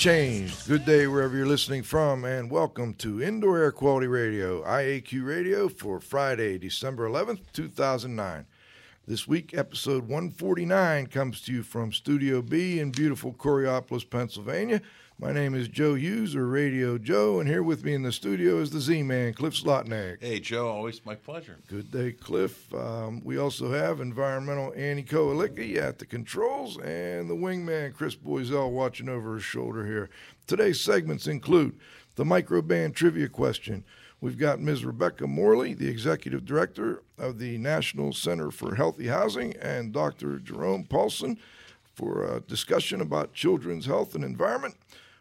Changed. Good day wherever you're listening from, and welcome to Indoor Air Quality Radio, IAQ Radio, for Friday, December 11th, 2009. This week, episode 149 comes to you from Studio B in beautiful Coraopolis, Pennsylvania. My name is Joe Hughes, or Radio Joe, and here with me in the studio is the Z Man, Cliff Zlotnik. Hey, Joe, always my pleasure. Good day, Cliff. Um, we also have environmental Annie Koalicki at the controls and the wingman Chris Boisel watching over his shoulder here. Today's segments include the Microban trivia question. We've got Ms. Rebecca Morley, the executive director of the National Center for Healthy Housing, and Dr. Jerome Paulson for a discussion about children's health and environment.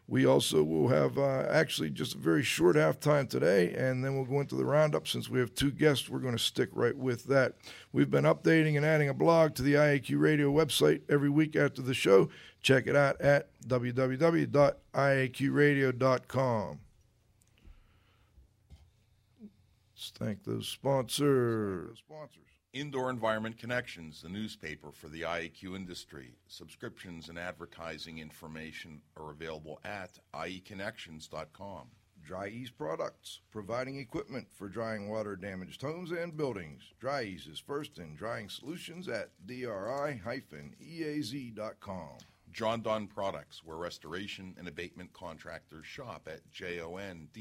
We also will have uh, actually just a very short halftime today, and then we'll go into the roundup. Since we have two guests, we're going to stick right with that. We've been updating and adding a blog to the IAQ Radio website every week after the show. Check it out at www.iaqradio.com. Let's thank those sponsors. Sponsors. Indoor Environment Connections, the newspaper for the IEQ industry. Subscriptions and advertising information are available at ieconnections.com. Dri-Eaz Products, providing equipment for drying water damaged homes and buildings. Dri-Eaz is first in drying solutions at dri-eaz.com. Jon-Don Products, where restoration and abatement contractors shop at jondon.com.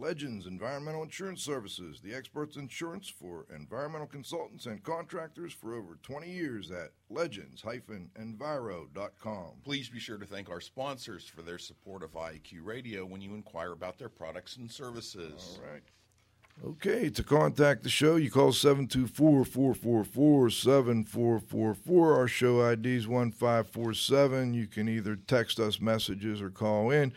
Legends Environmental Insurance Services, the experts insurance for environmental consultants and contractors for over 20 years at legends-enviro.com. Please be sure to thank our sponsors for their support of IQ Radio when you inquire about their products and services. All right. Okay, to contact the show, you call 724 444 7444. Our show ID is 1547. You can either text us messages or call in.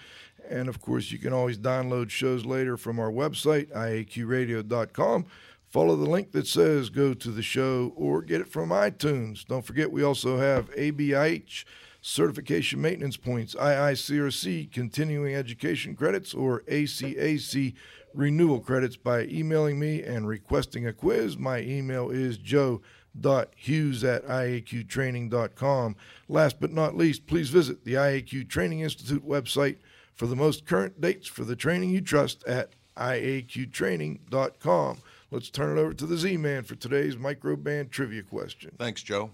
And of course, you can always download shows later from our website, iaqradio.com. Follow the link that says go to the show or get it from iTunes. Don't forget, we also have ABIH certification maintenance points, IICRC continuing education credits, or ACAC renewal credits by emailing me and requesting a quiz. My email is joe.hughes at iaqtraining.com. Last but not least, please visit the IAQ Training Institute website for the most current dates for the training you trust at iaqtraining.com. Let's turn it over to the Z Man for today's Microban trivia question. Thanks, Joe.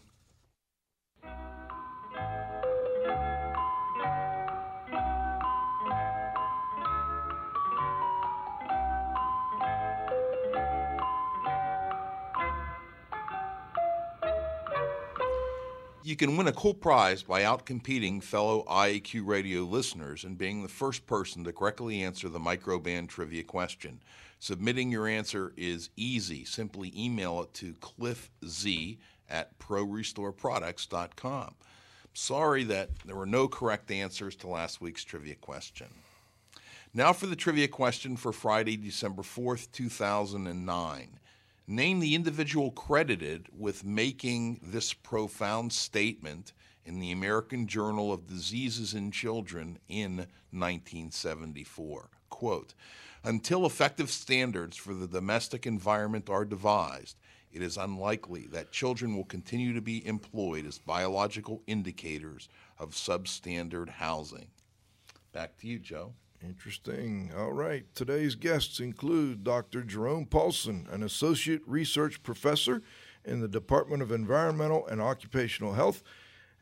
You can win a cool prize by outcompeting fellow IAQ radio listeners and being the first person to correctly answer the Microban trivia question. Submitting your answer is easy. Simply email it to cliffz at prorestoreproducts.com. Sorry that there were no correct answers to last week's trivia question. Now for the trivia question for Friday, December 4th, 2009. Name the individual credited with making this profound statement in the American Journal of Diseases in Children in 1974. Quote Until effective standards for the domestic environment are devised, it is unlikely that children will continue to be employed as biological indicators of substandard housing. Back to you, Joe. Interesting. All right. Today's guests include Dr. Jerome Paulson, an associate research professor in the Department of Environmental and Occupational Health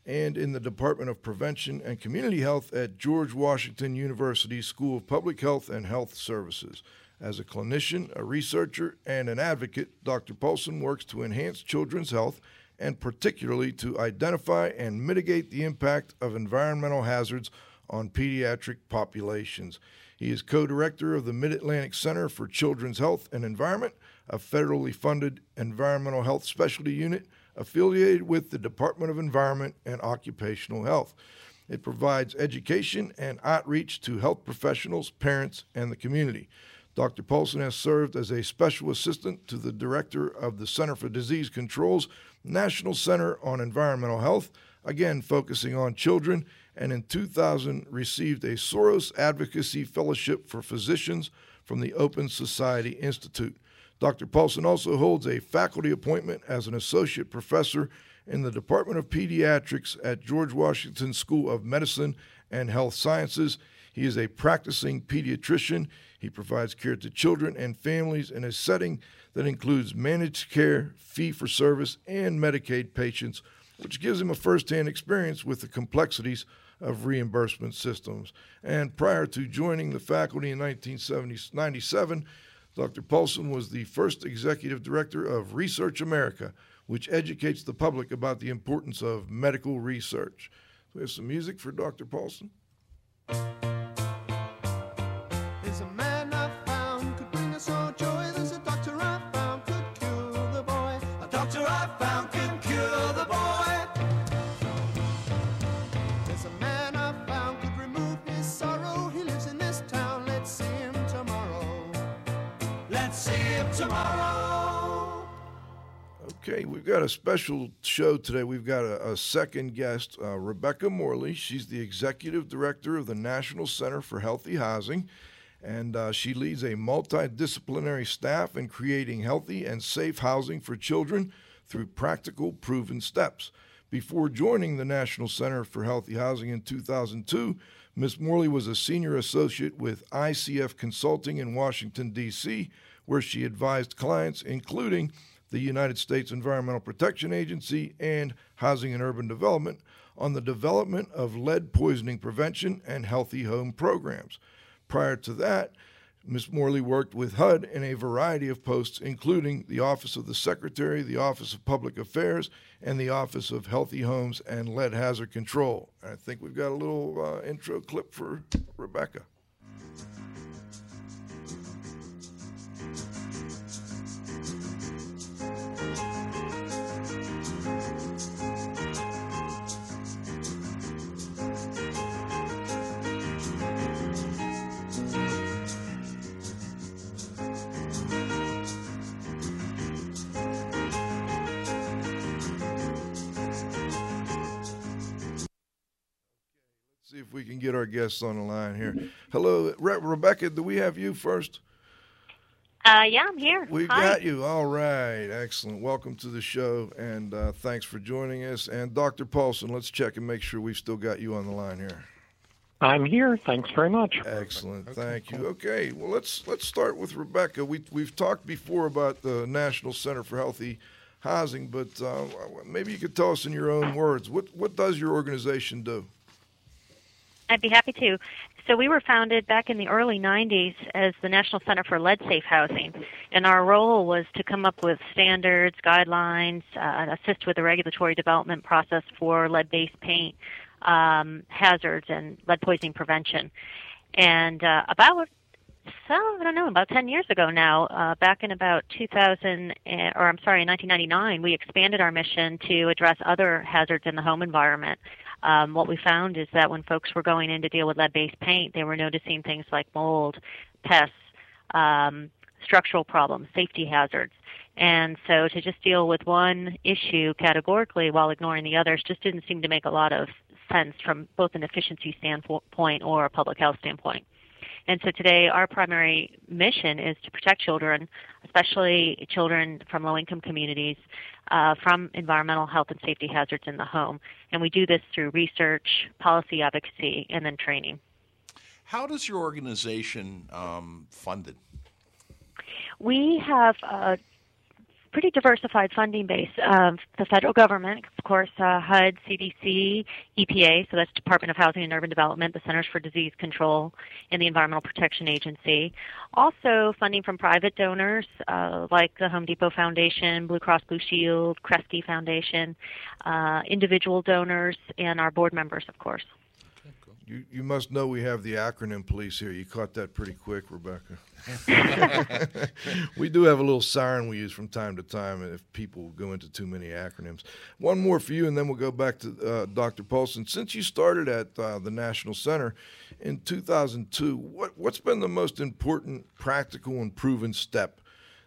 and in the Department of Prevention and Community Health at George Washington University School of Public Health and Health Services. As a clinician, a researcher, and an advocate, Dr. Paulson works to enhance children's health and particularly to identify and mitigate the impact of environmental hazards on pediatric populations. He is co director of the Mid Atlantic Center for Children's Health and Environment, a federally funded environmental health specialty unit affiliated with the Department of Environment and Occupational Health. It provides education and outreach to health professionals, parents, and the community. Dr. Paulson has served as a special assistant to the director of the Center for Disease Control's National Center on Environmental Health, again focusing on children, and in 2000 received a Soros Advocacy Fellowship for Physicians from the Open Society Institute. Dr. Paulson also holds a faculty appointment as an associate professor in the Department of Pediatrics at George Washington School of Medicine and Health Sciences. He is a practicing pediatrician. He provides care to children and families in a setting that includes managed care, fee for service, and Medicaid patients, which gives him a firsthand experience with the complexities of reimbursement systems. And prior to joining the faculty in 1997, Dr. Paulson was the first executive director of Research America, which educates the public about the importance of medical research. We have some music for Dr. Paulson. Okay, we've got a special show today. We've got a, a second guest, uh, Rebecca Morley. She's the executive director of the National Center for Healthy Housing, and uh, she leads a multidisciplinary staff in creating healthy and safe housing for children through practical, proven steps. Before joining the National Center for Healthy Housing in 2002, Ms. Morley was a senior associate with ICF Consulting in Washington, D.C., where she advised clients, including the United States Environmental Protection Agency and Housing and Urban Development, on the development of lead poisoning prevention and healthy home programs. Prior to that, Ms. Morley worked with HUD in a variety of posts, including the Office of the Secretary, the Office of Public Affairs, and the Office of Healthy Homes and Lead Hazard Control. I think we've got a little uh, intro clip for Rebecca. Guests on the line here. Hello, Re- Rebecca. Do we have you first? Uh, yeah, I'm here. We Hi. got you. All right. Excellent. Welcome to the show, and uh, thanks for joining us. And Dr. Paulson, let's check and make sure we've still got you on the line here. I'm here. Thanks very much. Excellent. Thank you. Okay. Well, let's let's start with Rebecca. We we've talked before about the National Center for Healthy Housing, but uh, maybe you could tell us in your own words what what does your organization do? I'd be happy to. So we were founded back in the early 90s as the National Center for Lead Safe Housing, and our role was to come up with standards, guidelines, uh, assist with the regulatory development process for lead-based paint um, hazards and lead poisoning prevention. And uh, about I don't know, about 10 years ago now, uh, back in about 2000, eh, or I'm sorry, in 1999, we expanded our mission to address other hazards in the home environment. Um, what we found is that when folks were going in to deal with lead-based paint, they were noticing things like mold, pests, um, structural problems, safety hazards. And so to just deal with one issue categorically while ignoring the others just didn't seem to make a lot of sense from both an efficiency standpoint or a public health standpoint. And so today, our primary mission is to protect children, especially children from low income communities, uh, from environmental health and safety hazards in the home. And we do this through research, policy advocacy, and then training. How does your organization um, fund it? We have uh, pretty diversified funding base. Um, the federal government, of course, uh, HUD, CDC, EPA, so that's Department of Housing and Urban Development, the Centers for Disease Control, and the Environmental Protection Agency. Also, funding from private donors uh, like the Home Depot Foundation, Blue Cross Blue Shield, Kresge Foundation, uh, individual donors, and our board members, of course. You, you must know we have the acronym police here. You caught that pretty quick, Rebecca. we do have a little siren we use from time to time if people go into too many acronyms. One more for you, and then we'll go back to uh, Dr. Paulson. Since you started at uh, the National Center in 2002, what, what's been the most important practical and proven step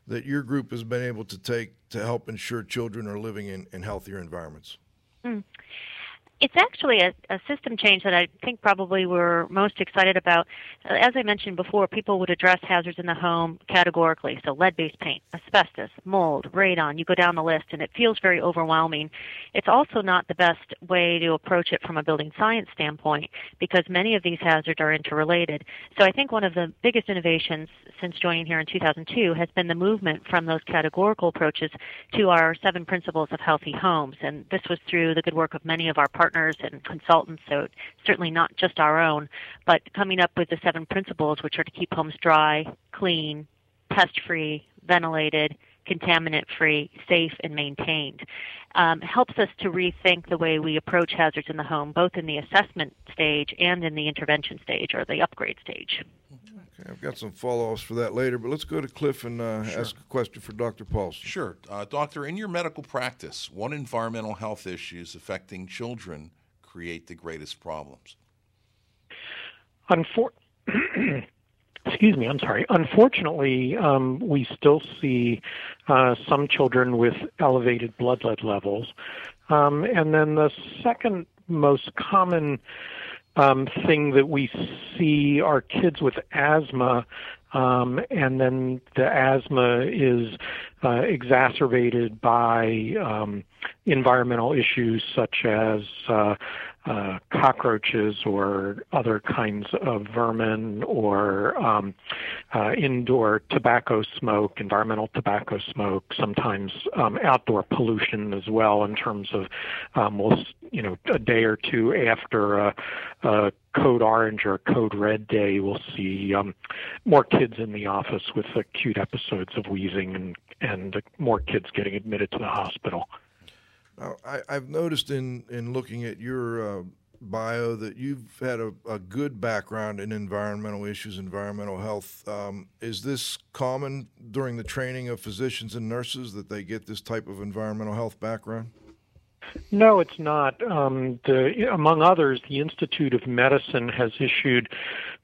that your group has been able to take to help ensure children are living in, in healthier environments? Mm. It's actually a, a, system change that I think probably we're most excited about. Uh, as I mentioned before, people would address hazards in the home categorically. So lead-based paint, asbestos, mold, radon, you go down the list and it feels very overwhelming. It's also not the best way to approach it from a building science standpoint because many of these hazards are interrelated. So I think one of the biggest innovations since joining here in 2002 has been the movement from those categorical approaches to our seven principles of healthy homes. And this was through the good work of many of our partners partners and consultants, so certainly not just our own, but coming up with the seven principles, which are to keep homes dry, clean, pest free, ventilated, contaminant free, safe, and maintained. Um, helps us to rethink the way we approach hazards in the home, both in the assessment stage and in the intervention stage or the upgrade stage. Okay, I've got some follow-ups for that later, but let's go to Cliff and uh, sure. ask a question for Dr. Paulson. Sure, uh, Doctor. In your medical practice, what environmental health issues affecting children create the greatest problems? Unfor- Excuse me, I'm sorry. Unfortunately, um, we still see uh, some children with elevated blood lead levels. Um, and then the second most common um, thing that we see are kids with asthma, um, and then the asthma is uh, exacerbated by um, environmental issues such as uh, uh, cockroaches or other kinds of vermin or um, uh, indoor tobacco smoke, environmental tobacco smoke, sometimes um, outdoor pollution as well in terms of um, we'll, you know, a day or two after a, a code orange or code red day, we'll see um, more kids in the office with acute episodes of wheezing and, and more kids getting admitted to the hospital. I, have noticed in, in looking at your uh, bio that you've had a, a, good background in environmental issues, environmental health. Um, is this common during the training of physicians and nurses that they get this type of environmental health background? No, it's not. Um, the, among others, the Institute of Medicine has issued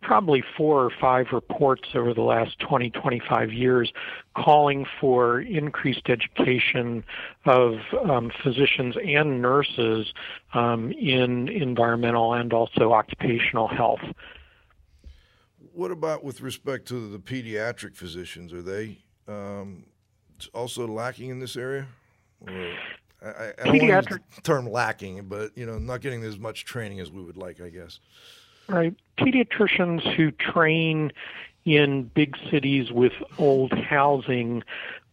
probably four or five reports over the last 20, 25 years calling for increased education of um, physicians and nurses um, in environmental and also occupational health. What about with respect to the pediatric physicians? Are they um, also lacking in this area? Or? I, I to term lacking, but you know, not getting as much training as we would like, I guess. Right, pediatricians who train in big cities with old housing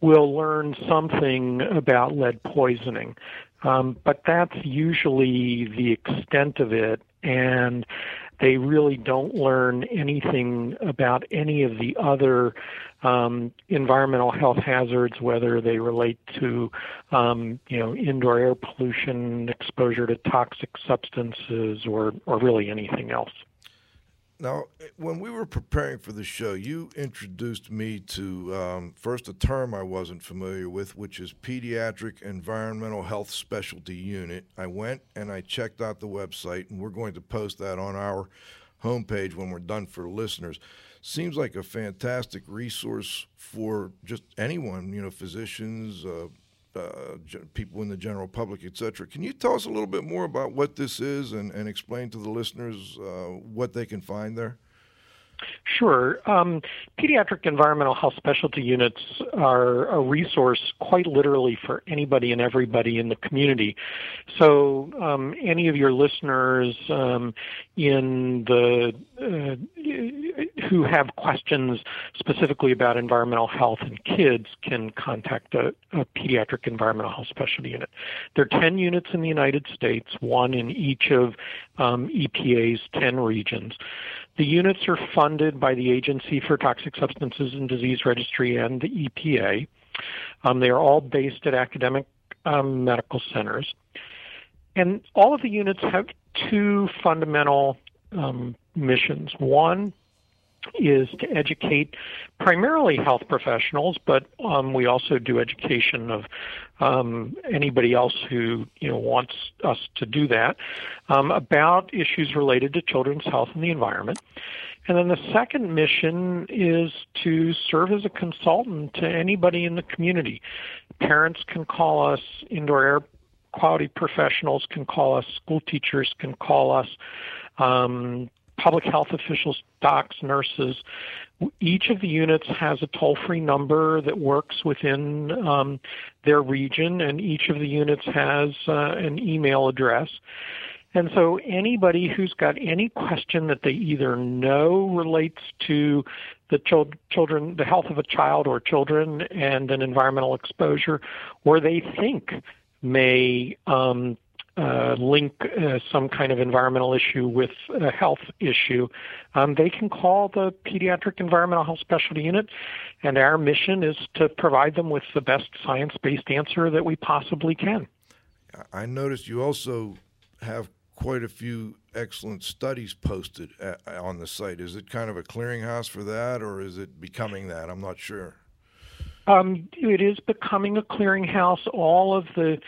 will learn something about lead poisoning, um, but that's usually the extent of it, and they really don't learn anything about any of the other um, environmental health hazards, whether they relate to, um, you know, indoor air pollution, exposure to toxic substances, or or really anything else. Now, when we were preparing for the show, you introduced me to um, first a term I wasn't familiar with, which is Pediatric Environmental Health Specialty Unit. I went and I checked out the website, and we're going to post that on our homepage when we're done for listeners seems like a fantastic resource for just anyone, you know, physicians, uh, uh, people in the general public, et cetera. Can you tell us a little bit more about what this is and, and explain to the listeners uh, what they can find there? Sure. Um, pediatric environmental health specialty units are a resource quite literally for anybody and everybody in the community. So, um, any of your listeners um, in the uh, who have questions specifically about environmental health and kids can contact a, a, pediatric environmental health specialty unit. There are 10 units in the United States, one in each of um, EPA's 10 regions. The units are funded by the Agency for Toxic Substances and Disease Registry and the EPA. Um, they are all based at academic um, medical centers. And all of the units have two fundamental um, missions. One is to educate primarily health professionals, but um, we also do education of um, anybody else who you know wants us to do that um, about issues related to children's health and the environment. And then the second mission is to serve as a consultant to anybody in the community. Parents can call us, indoor air quality professionals can call us, school teachers can call us, um, public health officials, docs, nurses. Each of the units has a toll free number that works within um, their region, and each of the units has uh, an email address. And so anybody who's got any question that they either know relates to the children, the health of a child or children and an environmental exposure, or they think may um, uh, link uh, some kind of environmental issue with a health issue, um, they can call the Pediatric Environmental Health Specialty Unit, and our mission is to provide them with the best science based answer that we possibly can. I noticed you also have quite a few excellent studies posted at, on the site. Is it kind of a clearinghouse for that, or is it becoming that? I'm not sure. Um, it is becoming a clearinghouse. All of the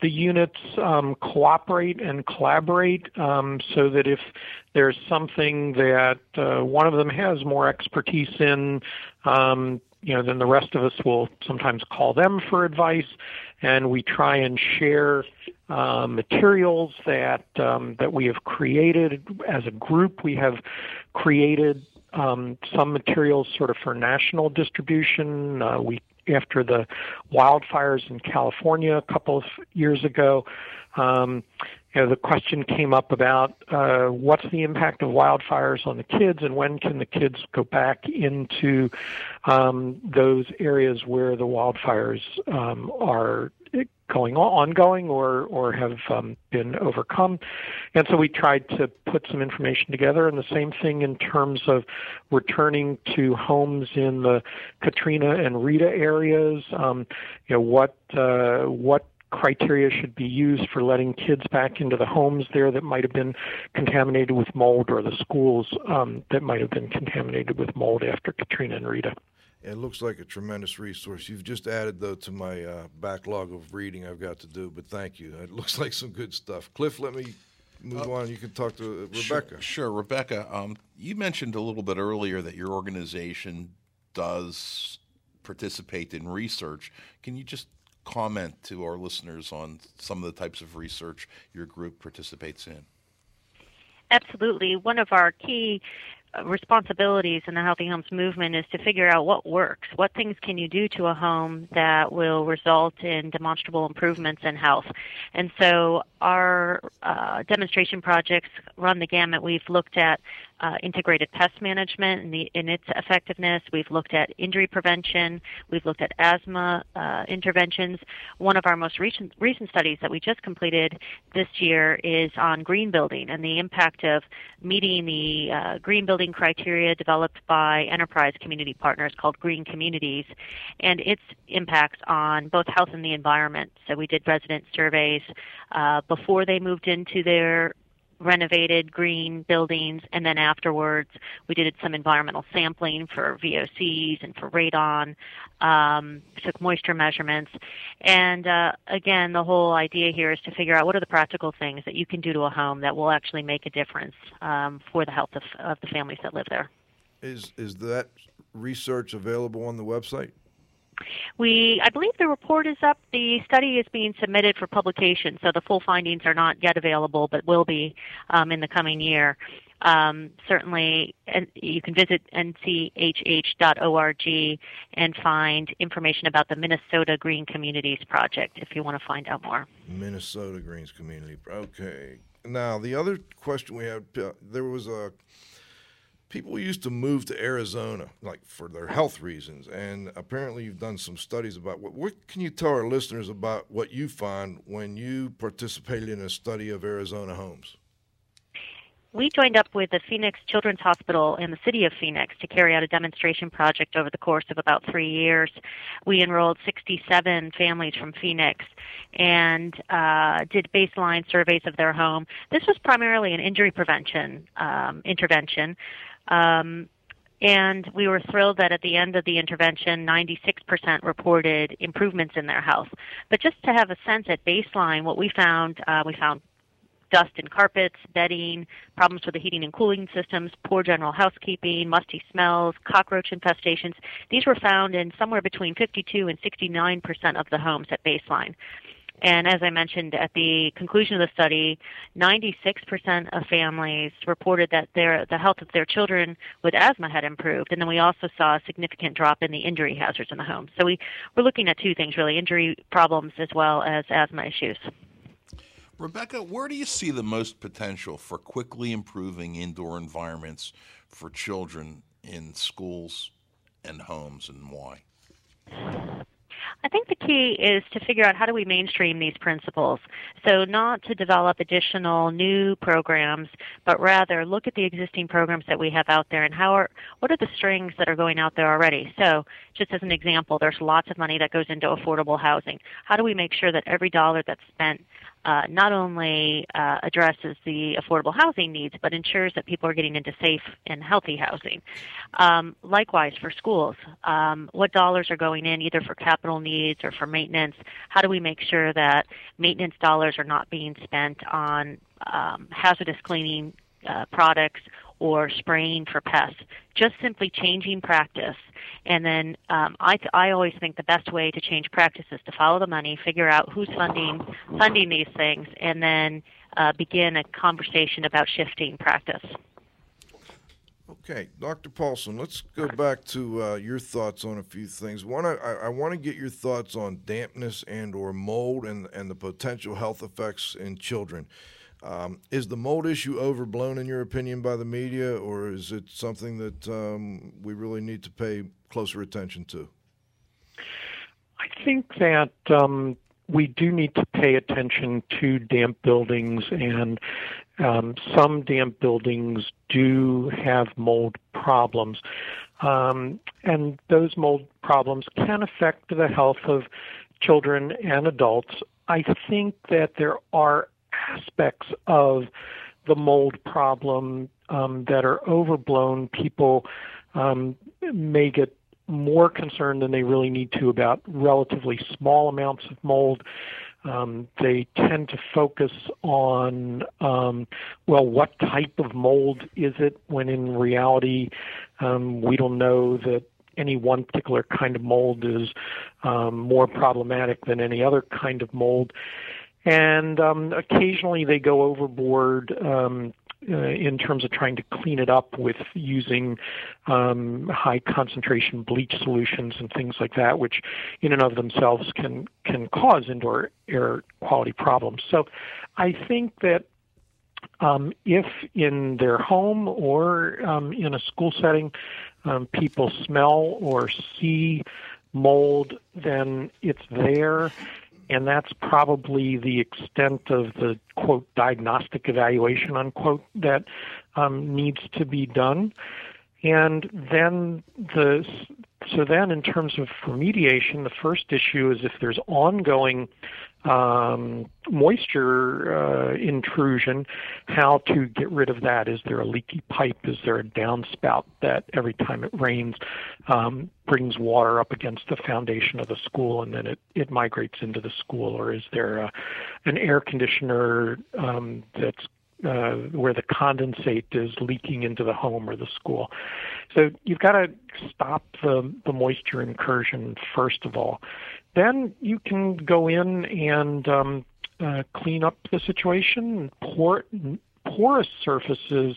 the units um, cooperate and collaborate um, so that if there's something that uh, one of them has more expertise in, um, you know, then the rest of us will sometimes call them for advice, and we try and share uh, materials that um, that we have created as a group. We have created um, some materials sort of for national distribution. Uh, we after the wildfires in California a couple of years ago. Um, you know, the question came up about uh, what's the impact of wildfires on the kids and when can the kids go back into um, those areas where the wildfires um, are going on, ongoing or or have um, been overcome. And so we tried to put some information together, and the same thing in terms of returning to homes in the Katrina and Rita areas. Um, you know what uh, what criteria should be used for letting kids back into the homes there that might have been contaminated with mold or the schools um, that might have been contaminated with mold after Katrina and Rita. It looks like a tremendous resource. You've just added, though, to my uh, backlog of reading I've got to do, but thank you. It looks like some good stuff. Cliff, let me move uh, on. You can talk to Rebecca. Sure, sure. Rebecca, um, you mentioned a little bit earlier that your organization does participate in research. Can you just comment to our listeners on some of the types of research your group participates in? Absolutely. One of our key responsibilities in the healthy homes movement is to figure out what works what things can you do to a home that will result in demonstrable improvements in health and so our uh, demonstration projects run the gamut we've looked at uh, integrated pest management and, the, its effectiveness. We've looked at injury prevention. We've looked at asthma uh, interventions. One of our most recent, recent studies that we just completed this year is on green building and the impact of meeting the uh, green building criteria developed by enterprise community partners called Green Communities and its impacts on both health and the environment. So we did resident surveys uh, before they moved into their renovated green buildings, and then afterwards we did some environmental sampling for VOCs and for radon, um, took moisture measurements, and uh, again, the whole idea here is to figure out what are the practical things that you can do to a home that will actually make a difference um, for the health of, of the families that live there. Is is that research available on the website? We, I believe the report is up. The study is being submitted for publication, so the full findings are not yet available, but will be um, in the coming year. Um, certainly, and you can visit nchh.org and find information about the Minnesota Green Communities Project if you want to find out more. Minnesota Greens Community. Okay. Now, the other question we had, uh, there was a people used to move to Arizona, like for their health reasons, and apparently you've done some studies about what. What can you tell our listeners about what you find when you participated in a study of Arizona homes? we joined up with the Phoenix Children's Hospital in the city of Phoenix to carry out a demonstration project over the course of about three years. We enrolled 67 families from Phoenix and uh, did baseline surveys of their home. This was primarily an injury prevention um, intervention. Um, and we were thrilled that at the end of the intervention, 96% reported improvements in their health. But just to have a sense at baseline, what we found, uh, we found dust in carpets, bedding, problems with the heating and cooling systems, poor general housekeeping, musty smells, cockroach infestations. These were found in somewhere between 52 and 69 percent of the homes at baseline. And as I mentioned at the conclusion of the study, 96% of families reported that their, the health of their children with asthma had improved. And then we also saw a significant drop in the injury hazards in the home. So we, we're looking at two things really, injury problems as well as asthma issues. Rebecca, where do you see the most potential for quickly improving indoor environments for children in schools and homes and why? I think the key is to figure out how do we mainstream these principles. So not to develop additional new programs, but rather look at the existing programs that we have out there and how are what are the strings that are going out there already. So just as an example, there's lots of money that goes into affordable housing. How do we make sure that every dollar that's spent uh, not only uh, addresses the affordable housing needs, but ensures that people are getting into safe and healthy housing. Um, likewise, for schools, um, what dollars are going in either for capital needs or for maintenance? How do we make sure that maintenance dollars are not being spent on um, hazardous cleaning uh, products or spraying for pests. Just simply changing practice. And then um, I, th- I always think the best way to change practice is to follow the money, figure out who's funding funding these things, and then uh, begin a conversation about shifting practice. Okay, Dr. Paulson, let's go back to uh, your thoughts on a few things. One, I, I want to get your thoughts on dampness and or mold and, and the potential health effects in children. Um, is the mold issue overblown in your opinion by the media, or is it something that um, we really need to pay closer attention to? I think that um, we do need to pay attention to damp buildings, and um, some damp buildings do have mold problems. Um, and those mold problems can affect the health of children and adults. I think that there are aspects of the mold problem um, that are overblown. People um, may get more concerned than they really need to about relatively small amounts of mold. Um, they tend to focus on, um, well, what type of mold is it, when in reality, um, we don't know that any one particular kind of mold is um, more problematic than any other kind of mold and um, occasionally they go overboard um, uh, in terms of trying to clean it up with using um, high concentration bleach solutions and things like that, which in and of themselves can can cause indoor air quality problems. So, I think that um, if in their home or um, in a school setting, um, people smell or see mold, then it's there and that's probably the extent of the quote diagnostic evaluation unquote that um, needs to be done. And then the so then in terms of remediation, the first issue is if there's ongoing um, moisture uh, intrusion, how to get rid of that. Is there a leaky pipe? Is there a downspout that every time it rains um, brings water up against the foundation of the school and then it, it migrates into the school? Or is there a, an air conditioner um, that's uh, where the condensate is leaking into the home or the school. So you've got to stop the, the moisture incursion first of all. Then you can go in and um, uh, clean up the situation. Pour, porous surfaces,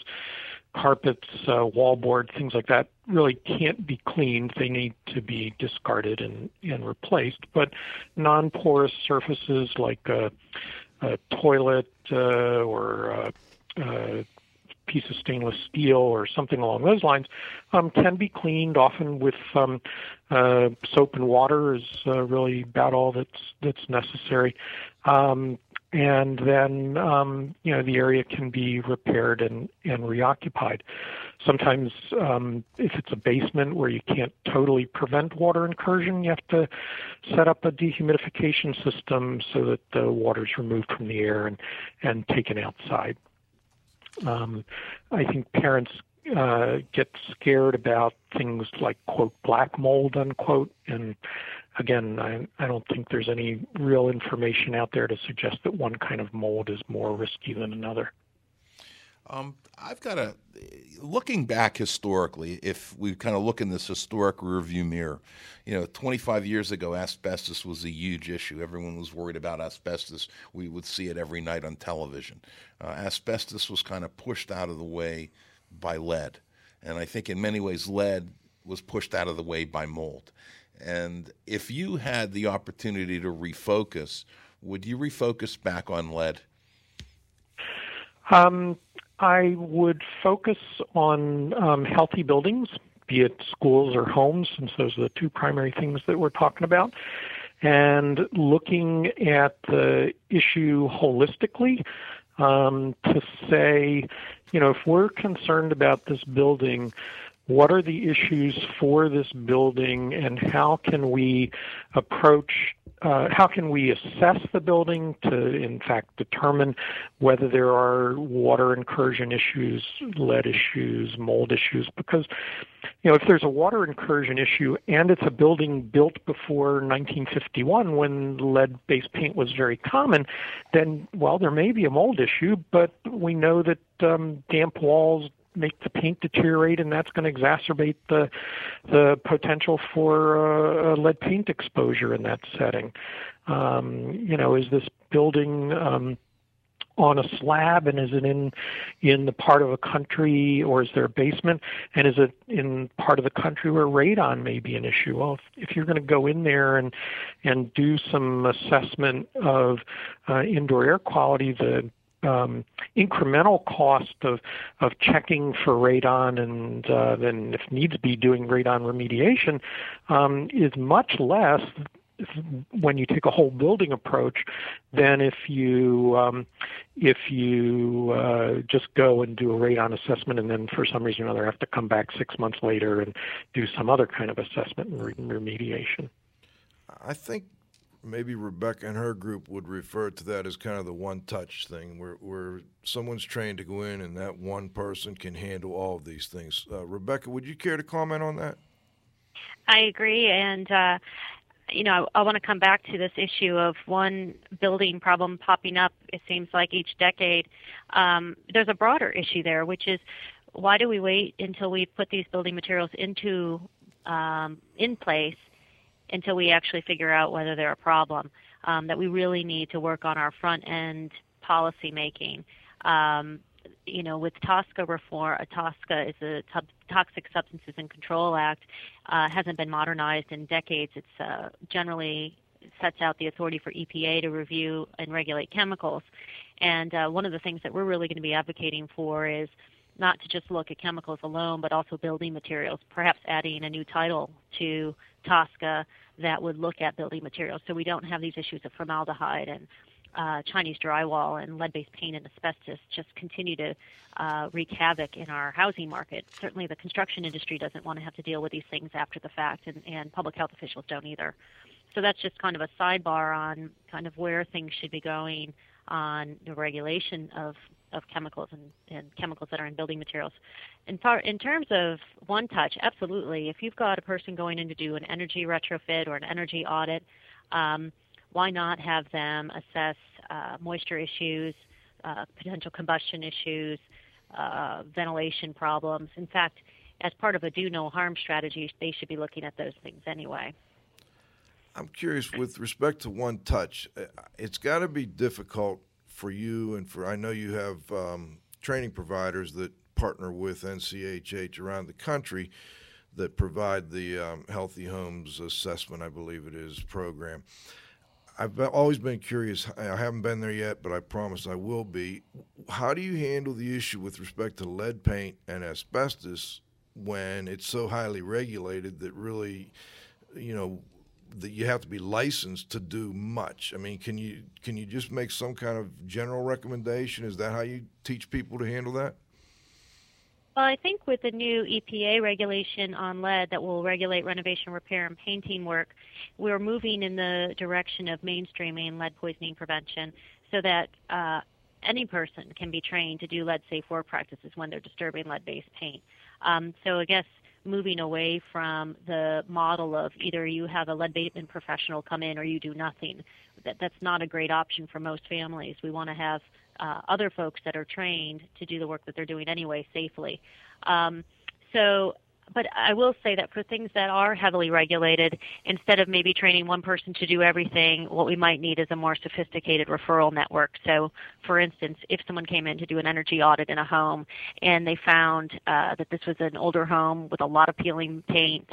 carpets, uh, wallboard, things like that, really can't be cleaned. They need to be discarded and, and replaced. But non-porous surfaces like a, a toilet uh, or a, a piece of stainless steel or something along those lines um, can be cleaned often with um, uh, soap and water is uh, really about all that's that's necessary. Um, and then um, you know the area can be repaired and, and reoccupied. Sometimes, um, if it's a basement where you can't totally prevent water incursion, you have to set up a dehumidification system so that the water is removed from the air and and taken outside. Um, I think parents uh, get scared about things like quote black mold unquote and again, I, I don't think there's any real information out there to suggest that one kind of mold is more risky than another. Um, I've got a looking back historically. If we kind of look in this historic rearview mirror, you know, 25 years ago, asbestos was a huge issue. Everyone was worried about asbestos. We would see it every night on television. Uh, asbestos was kind of pushed out of the way by lead, and I think in many ways, lead was pushed out of the way by mold. And if you had the opportunity to refocus, would you refocus back on lead? Um, I would focus on um, healthy buildings, be it schools or homes, since those are the two primary things that we're talking about, and looking at the issue holistically um, to say, you know, if we're concerned about this building, what are the issues for this building and how can we approach uh, how can we assess the building to in fact determine whether there are water incursion issues lead issues mold issues? Because you know if there's a water incursion issue and it's a building built before 1951 when lead based paint was very common then well there may be a mold issue but we know that um, damp walls make the paint deteriorate, and that's going to exacerbate the the potential for uh, lead paint exposure in that setting. Um, you know, is this building um, on a slab, and is it in in the part of a country, or is there a basement, and is it in part of the country where radon may be an issue? Well, if, if you're going to go in there and and do some assessment of uh, indoor air quality, the um, incremental cost of of checking for radon and uh, then, if needs be, doing radon remediation um, is much less when you take a whole building approach than if you um, if you uh, just go and do a radon assessment and then for some reason or other have to come back six months later and do some other kind of assessment and remediation. I think maybe Rebecca and her group would refer to that as kind of the one touch thing where, where someone's trained to go in and that one person can handle all of these things. Uh, Rebecca, would you care to comment on that? I agree. And, uh, you know, I, I want to come back to this issue of one building problem popping up, it seems like each decade. Um, there's a broader issue there, which is why do we wait until we put these building materials into um, in place until we actually figure out whether they're a problem. Um, that we really need to work on our front end policy making. Um, you know, with TSCA reform, a TSCA is a Toxic Substances and Control Act, uh, hasn't been modernized in decades. It's uh, generally sets out the authority for EPA to review and regulate chemicals. And uh, one of the things that we're really going to be advocating for is not to just look at chemicals alone, but also building materials, perhaps adding a new title to TSCA that would look at building materials so we don't have these issues of formaldehyde and uh, Chinese drywall and lead-based paint and asbestos just continue to uh, wreak havoc in our housing market. Certainly, the construction industry doesn't want to have to deal with these things after the fact, and, and public health officials don't either. So that's just kind of a sidebar on kind of where things should be going on the regulation of of chemicals and, and chemicals that are in building materials. In, part, in terms of one touch, absolutely. If you've got a person going in to do an energy retrofit or an energy audit, um, why not have them assess uh, moisture issues, uh, potential combustion issues, uh, ventilation problems? In fact, as part of a do no harm strategy, they should be looking at those things anyway. I'm curious with respect to one touch, uh, it's got to be difficult for you and for I know you have um, training providers that partner with NCHH around the country that provide the um, Healthy Homes Assessment, I believe it is, program. I've always been curious. I haven't been there yet, but I promise I will be. How do you handle the issue with respect to lead paint and asbestos when it's so highly regulated that really, you know, that you have to be licensed to do much? I mean, can you can you just make some kind of general recommendation? Is that how you teach people to handle that? Well, I think with the new EPA regulation on lead that will regulate renovation, repair, and painting work, we're moving in the direction of mainstreaming lead poisoning prevention so that uh, any person can be trained to do lead safe work practices when they're disturbing lead based paint. Um, so I guess moving away from the model of either you have a lead abatement professional come in or you do nothing. That, that's not a great option for most families. We want to have uh, other folks that are trained to do the work that they're doing anyway safely. Um, so but I will say that for things that are heavily regulated, instead of maybe training one person to do everything, what we might need is a more sophisticated referral network. So, for instance, if someone came in to do an energy audit in a home and they found uh, that this was an older home with a lot of peeling paint,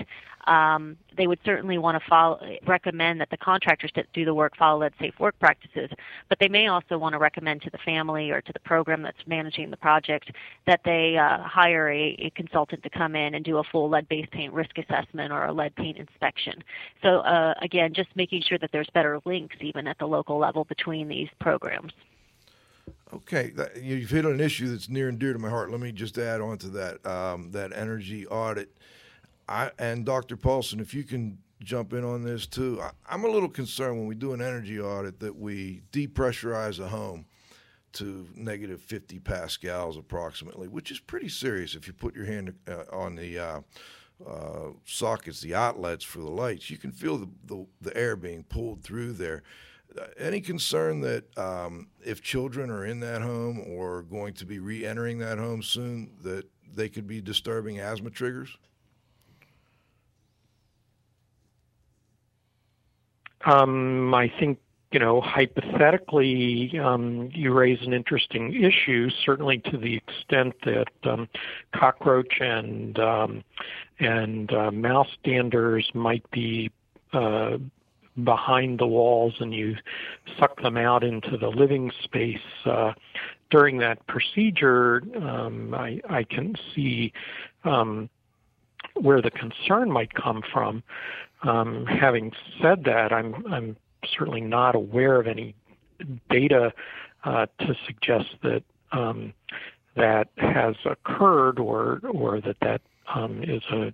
um, they would certainly want to follow, recommend that the contractors that do the work follow lead safe work practices. But they may also want to recommend to the family or to the program that's managing the project that they uh, hire a, a consultant to come in and do a full lead-based paint risk assessment or a lead paint inspection. So uh, again, just making sure that there's better links even at the local level between these programs. Okay, you've hit on an issue that's near and dear to my heart. Let me just add on to that um, that energy audit. I, and Dr. Paulson, if you can jump in on this too, I, I'm a little concerned when we do an energy audit that we depressurize a home to negative 50 pascals approximately, which is pretty serious if you put your hand uh, on the uh, uh, sockets, the outlets for the lights. You can feel the, the, the air being pulled through there. Uh, any concern that um, if children are in that home or going to be re entering that home soon, that they could be disturbing asthma triggers? Um, I think you know, hypothetically, um, you raise an interesting issue. Certainly, to the extent that um, cockroach and um, and uh, mouse standers might be uh, behind the walls, and you suck them out into the living space uh, during that procedure. Um, I, I can see um, where the concern might come from. Um, having said that, I'm I'm certainly not aware of any data uh, to suggest that um, that has occurred or or that that um, is a,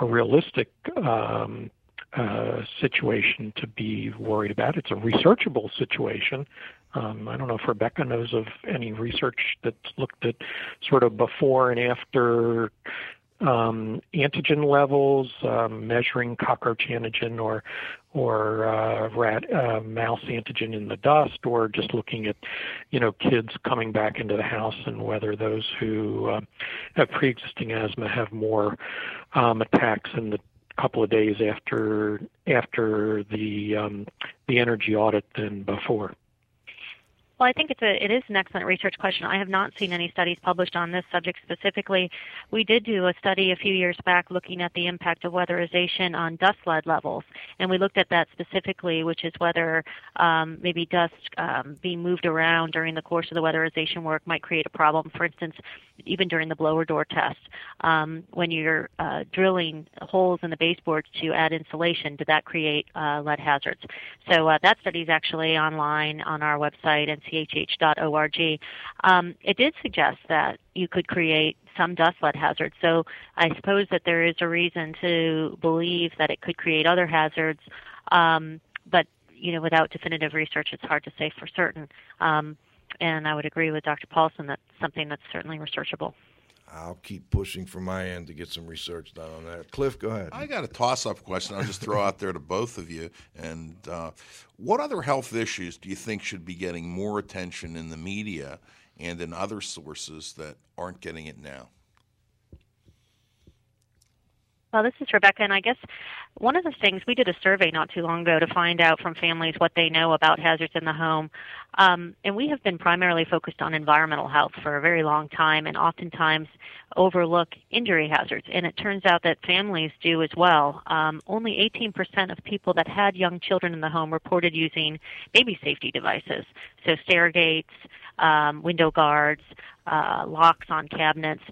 a realistic um, uh, situation to be worried about. It's a researchable situation. Um, I don't know if Rebecca knows of any research that's looked at sort of before and after um, antigen levels, um, measuring cockroach antigen or or uh, rat uh, mouse antigen in the dust, or just looking at you know kids coming back into the house and whether those who uh, have pre-existing asthma have more um, attacks in the couple of days after after the um, the energy audit than before. Well, I think it's a it is an excellent research question. I have not seen any studies published on this subject specifically. We did do a study a few years back looking at the impact of weatherization on dust lead levels, and we looked at that specifically, which is whether um, maybe dust um, being moved around during the course of the weatherization work might create a problem. For instance, even during the blower door test, um, when you're uh, drilling holes in the baseboards to add insulation, did that create uh, lead hazards? So uh, that study is actually online on our website and chh.org, um, it did suggest that you could create some dust lead hazards. So I suppose that there is a reason to believe that it could create other hazards, um, but you know, without definitive research, it's hard to say for certain. Um, and I would agree with Dr. Paulson that something that's certainly researchable. I'll keep pushing from my end to get some research done on that. Cliff, go ahead. I got a toss-up question. I'll just throw out there to both of you. And uh, what other health issues do you think should be getting more attention in the media and in other sources that aren't getting it now? Well, this is Rebecca, and I guess one of the things we did a survey not too long ago to find out from families what they know about hazards in the home. Um, and we have been primarily focused on environmental health for a very long time and oftentimes overlook injury hazards. And it turns out that families do as well. Um, only 18% of people that had young children in the home reported using baby safety devices, so stair gates, um, window guards, uh, locks on cabinets.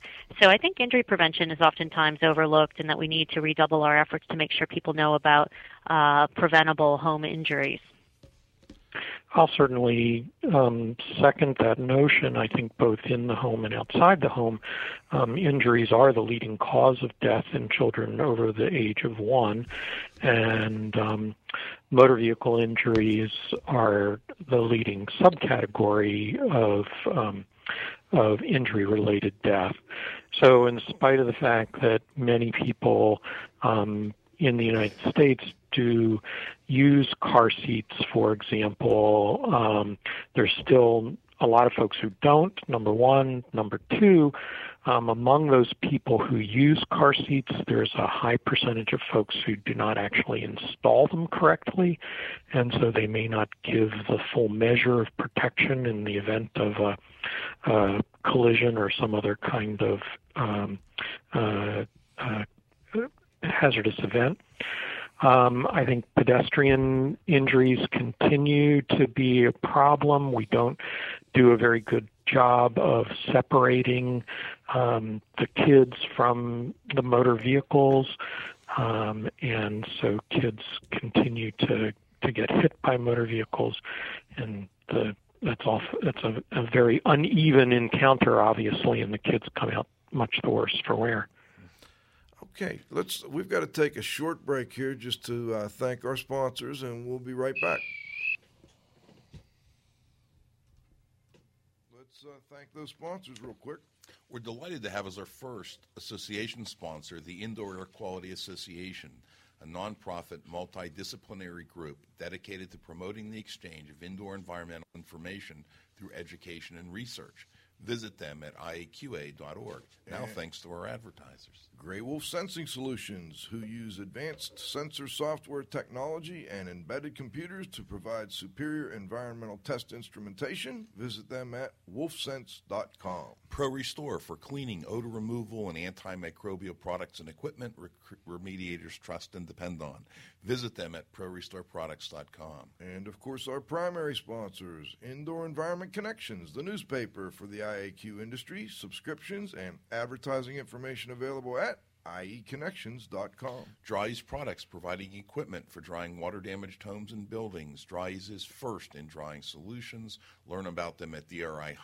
So I think injury prevention is oftentimes overlooked, and that we need to redouble our efforts to make sure people know about uh, preventable home injuries. I'll certainly um, second that notion. I think both in the home and outside the home, um, injuries are the leading cause of death in children over the age of one, and um, motor vehicle injuries are the leading subcategory of um, of injury related death. So, in spite of the fact that many people um, in the United States do use car seats, for example, um, there's still a lot of folks who don't, number one. Number two, um, among those people who use car seats, there's a high percentage of folks who do not actually install them correctly, and so they may not give the full measure of protection in the event of a, a collision or some other kind of um, uh, uh, hazardous event. Um, I think pedestrian injuries continue to be a problem. We don't do a very good job of separating um, the kids from the motor vehicles, um, and so kids continue to to get hit by motor vehicles, and the that's off. That's a, a very uneven encounter, obviously, and the kids come out much the worse for wear. Okay, let's. We've got to take a short break here just to uh, thank our sponsors, and we'll be right back. Let's uh, thank those sponsors real quick. We're delighted to have as our first association sponsor the Indoor Air Quality Association, a nonprofit multidisciplinary group dedicated to promoting the exchange of indoor environmental information through education and research. Visit them at iaqa.org. Now, thanks to our advertisers. GrayWolf Sensing Solutions, who use advanced sensor software technology and embedded computers to provide superior environmental test instrumentation. Visit them at wolfsense.com. Pro Restore for cleaning, odor removal, and antimicrobial products and equipment rec- remediators trust and depend on. Visit them at prorestoreproducts.com. And of course, our primary sponsors Indoor Environment Connections, the newspaper for the IAQ industry, subscriptions and advertising information available at ieconnections.com. Dri-Eaz Products providing equipment for drying water damaged homes and buildings. Dri-Eaz is first in drying solutions. Learn about them at dri-eaz.com.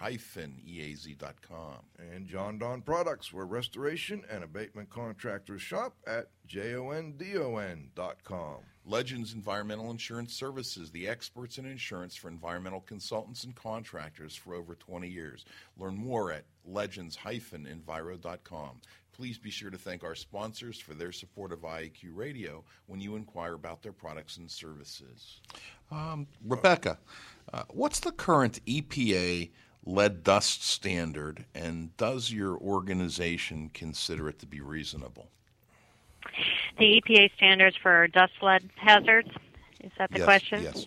And Jon-Don Products, where restoration and abatement contractors shop at jondon.com. Legends Environmental Insurance Services, the experts in insurance for environmental consultants and contractors for over 20 years. Learn more at legends-enviro.com. Please be sure to thank our sponsors for their support of IAQ Radio when you inquire about their products and services. Um, Rebecca, uh, what's the current EPA lead dust standard, and does your organization consider it to be reasonable? The EPA standards for dust lead hazards. Is that the yes, question? Yes.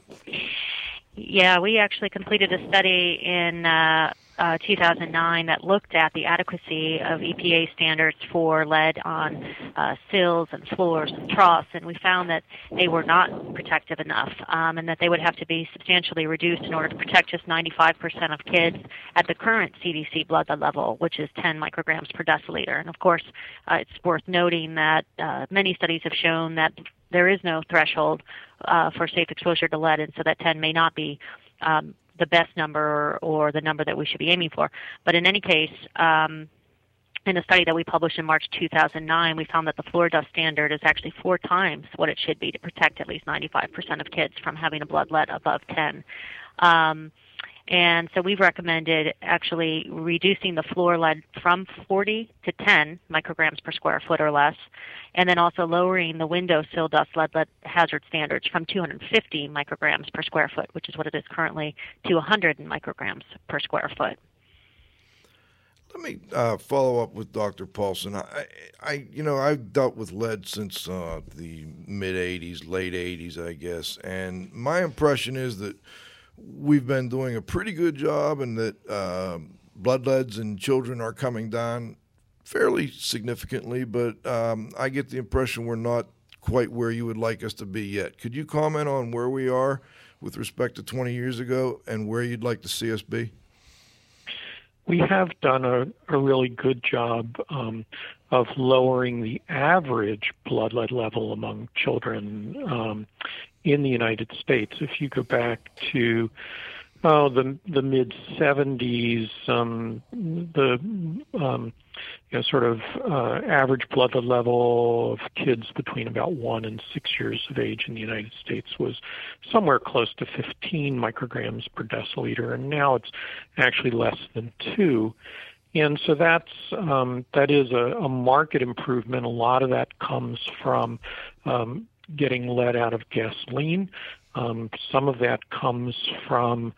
Yeah, we actually completed a study in uh, uh, 2009 that looked at the adequacy of EPA standards for lead on uh, sills and floors and troughs, and we found that they were not protective enough, um, and that they would have to be substantially reduced in order to protect just 95% of kids at the current CDC blood level, which is 10 micrograms per deciliter. And of course, uh, it's worth noting that uh, many studies have shown that there is no threshold uh, for safe exposure to lead, and so that 10 may not be um, the best number or, the number that we should be aiming for. But in any case, um, in a study that we published in March 2009, we found that the floor dust standard is actually four times what it should be to protect at least 95% of kids from having a blood lead above 10. Um, and so we've recommended actually reducing the floor lead from 40 to 10 micrograms per square foot or less, and then also lowering the windowsill dust lead, lead hazard standards from 250 micrograms per square foot, which is what it is currently, to 100 micrograms per square foot. Let me uh, follow up with Dr. Paulson. I, I, you know, I've dealt with lead since uh, the mid '80s, late '80s, I guess, and my impression is that we've been doing a pretty good job, and that uh, blood leads in children are coming down fairly significantly. But um, I get the impression we're not quite where you would like us to be yet. Could you comment on where we are with respect to 20 years ago and where you'd like to see us be? we have done a, a really good job um, of lowering the average blood lead level among children um, in the United States. If you go back to oh, the the mid 70s, um, the um, you know, sort of uh, average blood lead level of kids between about one and six years of age in the United States was somewhere close to 15 micrograms per deciliter, and now it's actually less than two. And so that's um, that is a, a market improvement. A lot of that comes from um, getting lead out of gasoline. Um, some of that comes from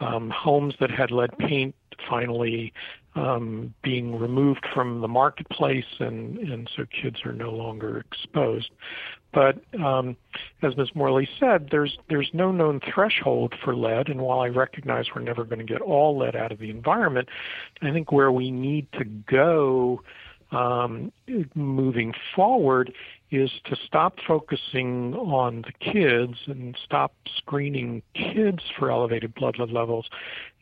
um, homes that had lead paint finally um, being removed from the marketplace, and, and so kids are no longer exposed. But um, as Ms. Morley said, there's there's no known threshold for lead, and while I recognize we're never going to get all lead out of the environment, I think where we need to go um, moving forward is to stop focusing on the kids and stop screening kids for elevated blood lead levels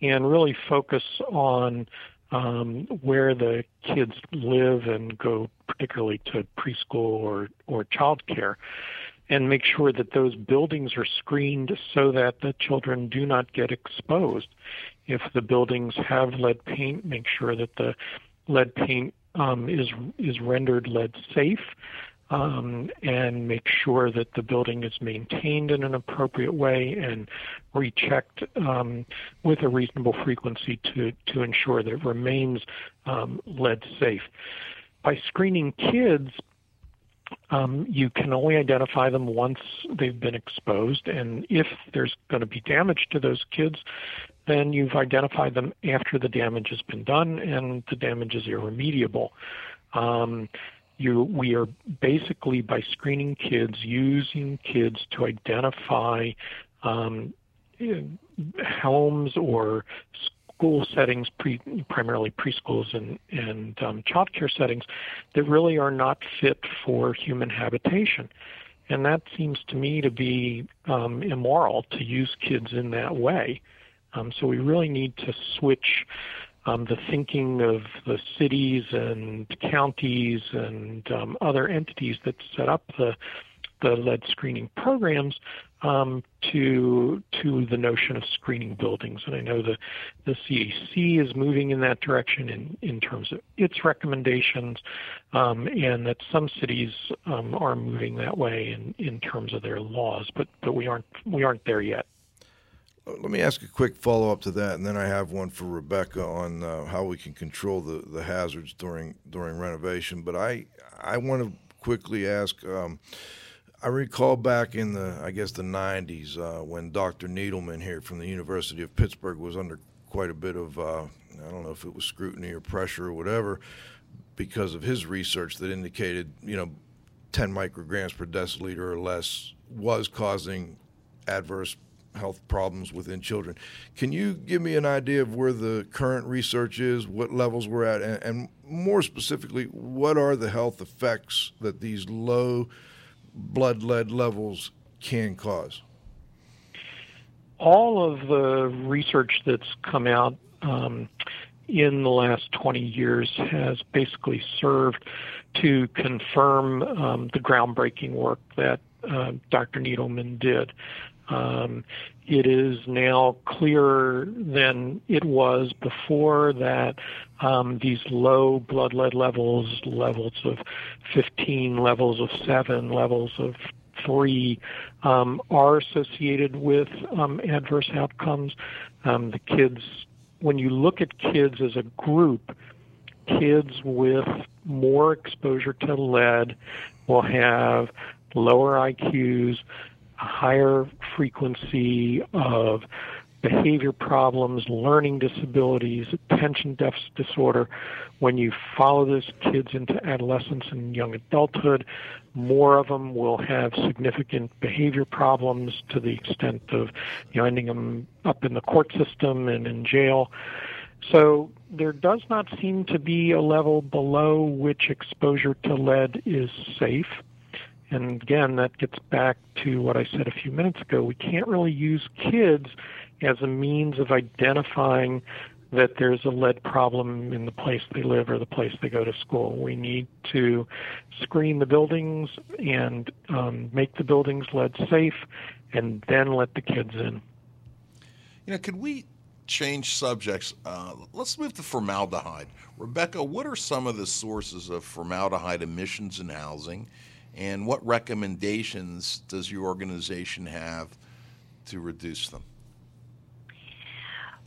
and really focus on um, where the kids live and go particularly to preschool or, or child care and make sure that those buildings are screened so that the children do not get exposed. If the buildings have lead paint, make sure that the lead paint um, is is rendered lead safe um, and make sure that the building is maintained in an appropriate way and rechecked um, with a reasonable frequency to, to ensure that it remains um, lead safe. By screening kids, um, you can only identify them once they've been exposed, and if there's going to be damage to those kids, then you've identified them after the damage has been done and the damage is irremediable. Um, you, we are basically by screening kids, using kids to identify um, homes or school settings, pre, primarily preschools and, and um, child care settings, that really are not fit for human habitation. And that seems to me to be um, immoral to use kids in that way. Um, so we really need to switch um, the thinking of the cities and counties and um, other entities that set up the the lead screening programs um, to to the notion of screening buildings. And I know the the CDC is moving in that direction in, in terms of its recommendations, um, and that some cities um, are moving that way in, in terms of their laws. But but we aren't we aren't there yet. Let me ask a quick follow up to that, and then I have one for Rebecca on uh, how we can control the, the hazards during during renovation. But I I want to quickly ask. Um, I recall back in the I guess the '90s uh, when Dr. Needleman here from the University of Pittsburgh was under quite a bit of uh, I don't know if it was scrutiny or pressure or whatever because of his research that indicated you know 10 micrograms per deciliter or less was causing adverse health problems within children. Can you give me an idea of where the current research is, what levels we're at, and, and more specifically, what are the health effects that these low blood lead levels can cause? All of the research that's come out um, in the last 20 years has basically served to confirm um, the groundbreaking work that uh, Dr. Needleman did. Um, it is now clearer than it was before that um, these low blood lead levels, levels of 15, levels of 7, levels of 3, um, are associated with um, adverse outcomes. Um, the kids, when you look at kids as a group, kids with more exposure to lead will have lower IQs, a higher frequency of behavior problems, learning disabilities, attention deficit disorder. When you follow those kids into adolescence and young adulthood, more of them will have significant behavior problems to the extent of you know ending them up in the court system and in jail. So there does not seem to be a level below which exposure to lead is safe. And again, that gets back to what I said a few minutes ago. We can't really use kids as a means of identifying that there's a lead problem in the place they live or the place they go to school. We need to screen the buildings and um, make the buildings lead safe and then let the kids in. You know, could we change subjects? Uh, let's move to formaldehyde. Rebecca, what are some of the sources of formaldehyde emissions in housing, and what recommendations does your organization have to reduce them?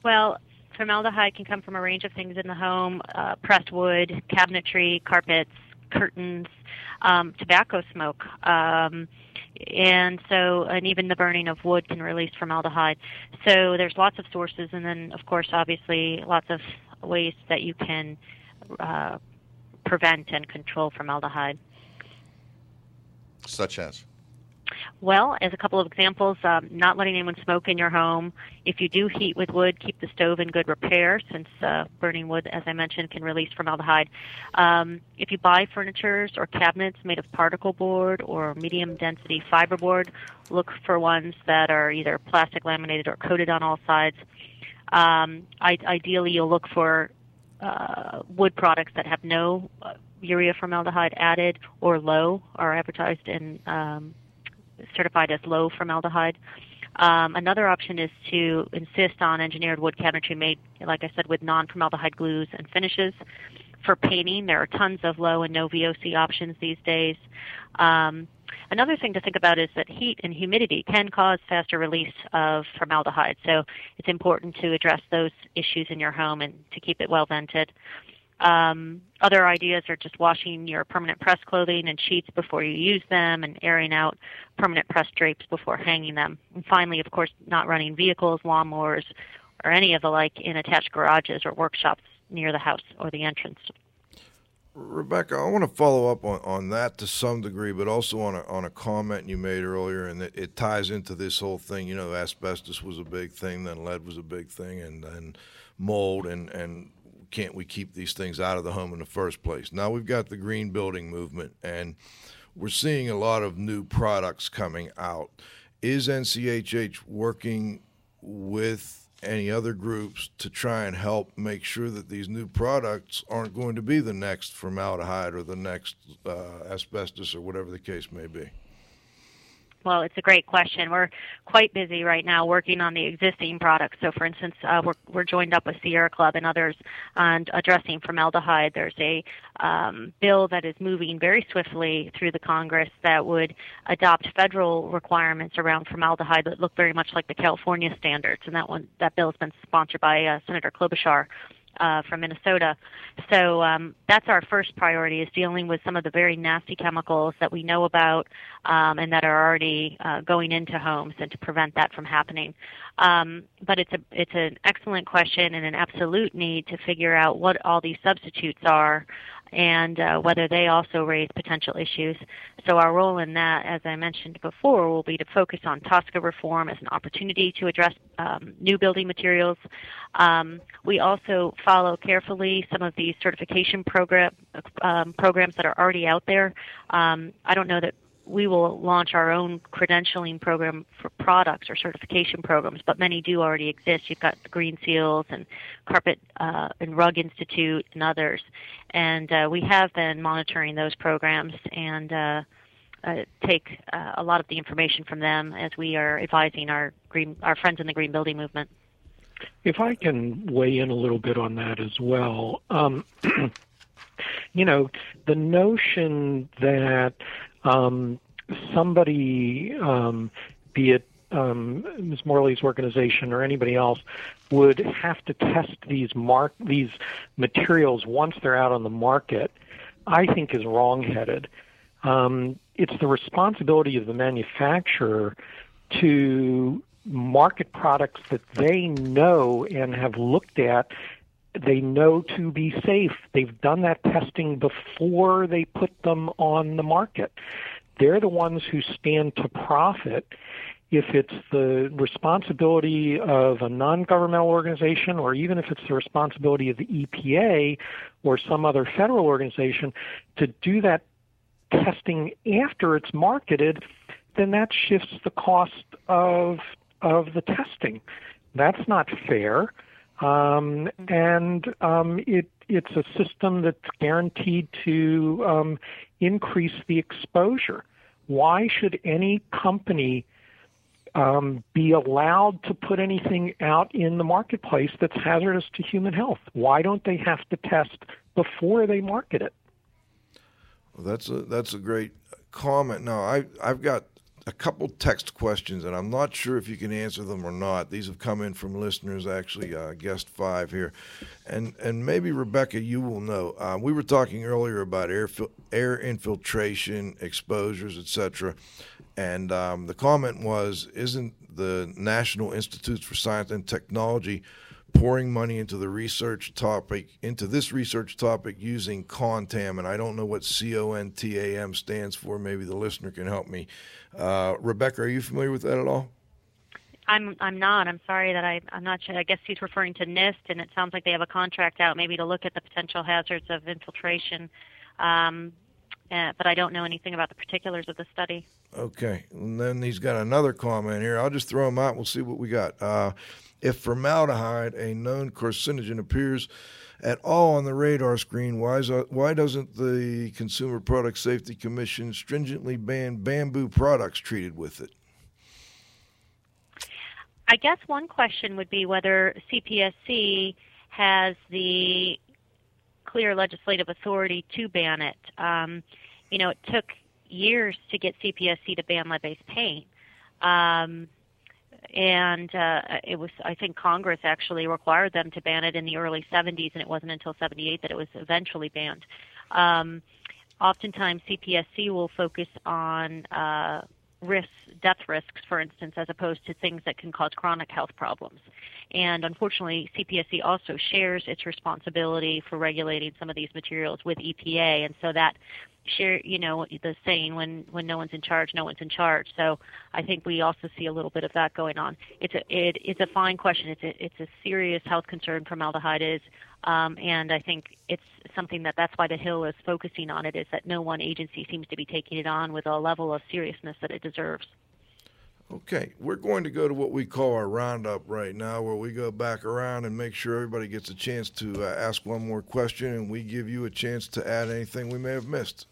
Well, formaldehyde can come from a range of things in the home uh, pressed wood, cabinetry, carpets, curtains, um, tobacco smoke. Um, and so, and even the burning of wood can release formaldehyde. So there's lots of sources, and then, of course, obviously, lots of ways that you can uh, prevent and control formaldehyde. Such as? Well, as a couple of examples, um, not letting anyone smoke in your home. If you do heat with wood, keep the stove in good repair, since uh, burning wood, as I mentioned, can release formaldehyde. Um, if you buy furniture or cabinets made of particle board or medium density fiberboard, look for ones that are either plastic laminated or coated on all sides. Um, I, ideally, you'll look for uh, wood products that have no uh, urea formaldehyde added or low, are advertised and um, certified as low formaldehyde. Um, another option is to insist on engineered wood cabinetry made, like I said, with non-formaldehyde glues and finishes. For painting, there are tons of low and no VOC options these days. Um, another thing to think about is that heat and humidity can cause faster release of formaldehyde, so it's important to address those issues in your home and to keep it well vented. Um, other ideas are just washing your permanent press clothing and sheets before you use them and airing out permanent press drapes before hanging them. And finally, of course, not running vehicles, lawnmowers, or any of the like in attached garages or workshops near the house or the entrance. Rebecca, I want to follow up on, on that to some degree, but also on a, on a comment you made earlier, and it, it ties into this whole thing. You know, asbestos was a big thing, then lead was a big thing, and, and mold, and, and can't we keep these things out of the home in the first place? Now we've got the green building movement, and we're seeing a lot of new products coming out. Is NCHH working with any other groups to try and help make sure that these new products aren't going to be the next formaldehyde or the next uh, asbestos or whatever the case may be? Well, it's a great question. We're quite busy right now working on the existing products. So, for instance, uh, we're, we're joined up with Sierra Club and others on addressing formaldehyde. There's a um, bill that is moving very swiftly through the Congress that would adopt federal requirements around formaldehyde that look very much like the California standards. And that one, that bill has been sponsored by uh, Senator Klobuchar uh, from Minnesota. So um, that's our first priority is dealing with some of the very nasty chemicals that we know about um, and that are already uh, going into homes, and to prevent that from happening. Um, but it's a it's an excellent question and an absolute need to figure out what all these substitutes are and uh, whether they also raise potential issues. So our role in that, as I mentioned before, will be to focus on TSCA reform as an opportunity to address um, new building materials. Um, we also follow carefully some of these certification program um, programs that are already out there. Um, I don't know that we will launch our own credentialing program for products or certification programs, but many do already exist. You've got the Green Seals and Carpet uh, and Rug Institute and others, and uh, we have been monitoring those programs and uh, uh, take uh, a lot of the information from them as we are advising our green our friends in the green building movement. If I can weigh in a little bit on that as well. Um, you know, the notion that um, somebody, um, be it um, Ms. Morley's organization or anybody else, would have to test these mark these materials once they're out on the market, I think is wrongheaded. Um, it's the responsibility of the manufacturer to market products that they know and have looked at they know to be safe. They've done that testing before they put them on the market. They're the ones who stand to profit if it's the responsibility of a non governmental organization or even if it's the responsibility of the EPA or some other federal organization to do that testing after it's marketed, then that shifts the cost of of the testing. That's not fair. Um, and um, it it's a system that's guaranteed to um, increase the exposure. Why should any company um, be allowed to put anything out in the marketplace that's hazardous to human health? Why don't they have to test before they market it? Well, that's a that's a great comment. Now, I I've got a couple text questions, and I'm not sure if you can answer them or not. These have come in from listeners, actually, uh, guest five here, and and maybe Rebecca, you will know. Uh, we were talking earlier about air fil- air infiltration, exposures, etc. And um, the comment was, isn't the National Institutes for Science and Technology pouring money into the research topic, into this research topic using CONTAM? And I don't know what C O N T A M stands for. Maybe the listener can help me. Uh, Rebecca, are you familiar with that at all? I'm I'm not. I'm sorry that I I'm not sure. I guess he's referring to NIST, and it sounds like they have a contract out maybe to look at the potential hazards of infiltration. Um, uh, but I don't know anything about the particulars of the study. Okay. And then he's got another comment here. I'll just throw him out. We'll see what we got. Uh, if formaldehyde, a known carcinogen, appears at all on the radar screen, why, is, why doesn't the Consumer Product Safety Commission stringently ban bamboo products treated with it? I guess one question would be whether CPSC has the clear legislative authority to ban it. Um, you know, it took years to get CPSC to ban lead-based paint. Um, and uh, it was, I think Congress actually required them to ban it in the early 70s, and it wasn't until 78 that it was eventually banned. Um, oftentimes, CPSC will focus on uh, risks, death risks, for instance, as opposed to things that can cause chronic health problems. And unfortunately, CPSC also shares its responsibility for regulating some of these materials with EPA, and so that share, you know, the saying when when no one's in charge, no one's in charge. So I think we also see a little bit of that going on. It's a it, it's a fine question. It's a it's a serious health concern. Formaldehyde is, um, and I think it's something that that's why the Hill is focusing on it. Is that no one agency seems to be taking it on with a level of seriousness that it deserves. Okay, we're going to go to what we call our roundup right now, where we go back around and make sure everybody gets a chance to uh, ask one more question, and we give you a chance to add anything we may have missed.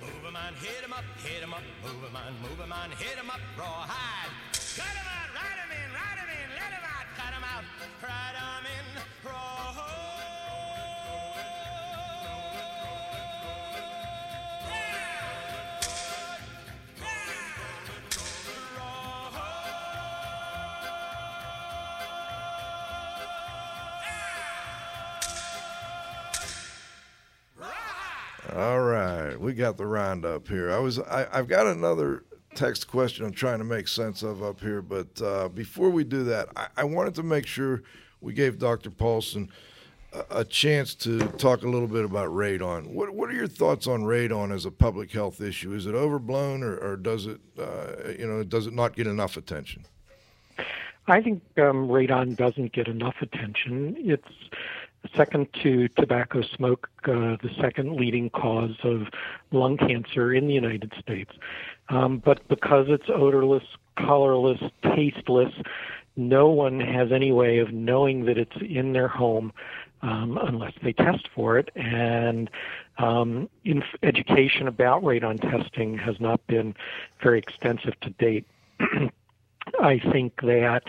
Move 'em on, hit 'em up, hit 'em up, move 'em on, move 'em on, hit 'em up, All right, we got the roundup here. I was, I, I've got another text question I'm trying to make sense of up here, but uh, before we do that, I, I wanted to make sure we gave Dr. Paulson a, a chance to talk a little bit about radon. What, what are your thoughts on radon as a public health issue? Is it overblown, or, or does it, uh, you know, does it not get enough attention? I think um, radon doesn't get enough attention. It's second to tobacco smoke, uh, the second leading cause of lung cancer in the United States. Um, but because it's odorless, colorless, tasteless, no one has any way of knowing that it's in their home um, unless they test for it. And um, inf- education about radon testing has not been very extensive to date. I think that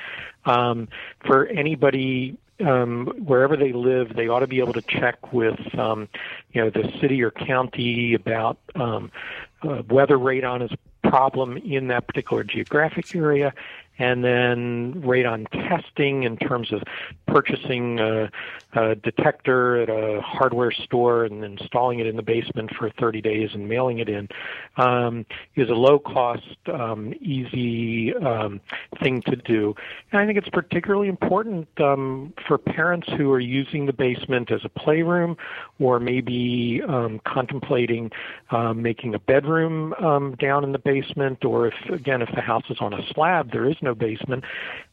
um, for anybody um, wherever they live, they ought to be able to check with, um, you know, the city or county about um, uh, whether radon is a problem in that particular geographic area, and then radon testing in terms of purchasing a, a detector at a hardware store and installing it in the basement for 30 days and mailing it in um, is a low cost, um, easy um, thing to do. And I think it's particularly important um, for parents who are using the basement as a playroom or maybe um, contemplating um, making a bedroom down in the basement, or if again, if the house is on a slab, there is no basement,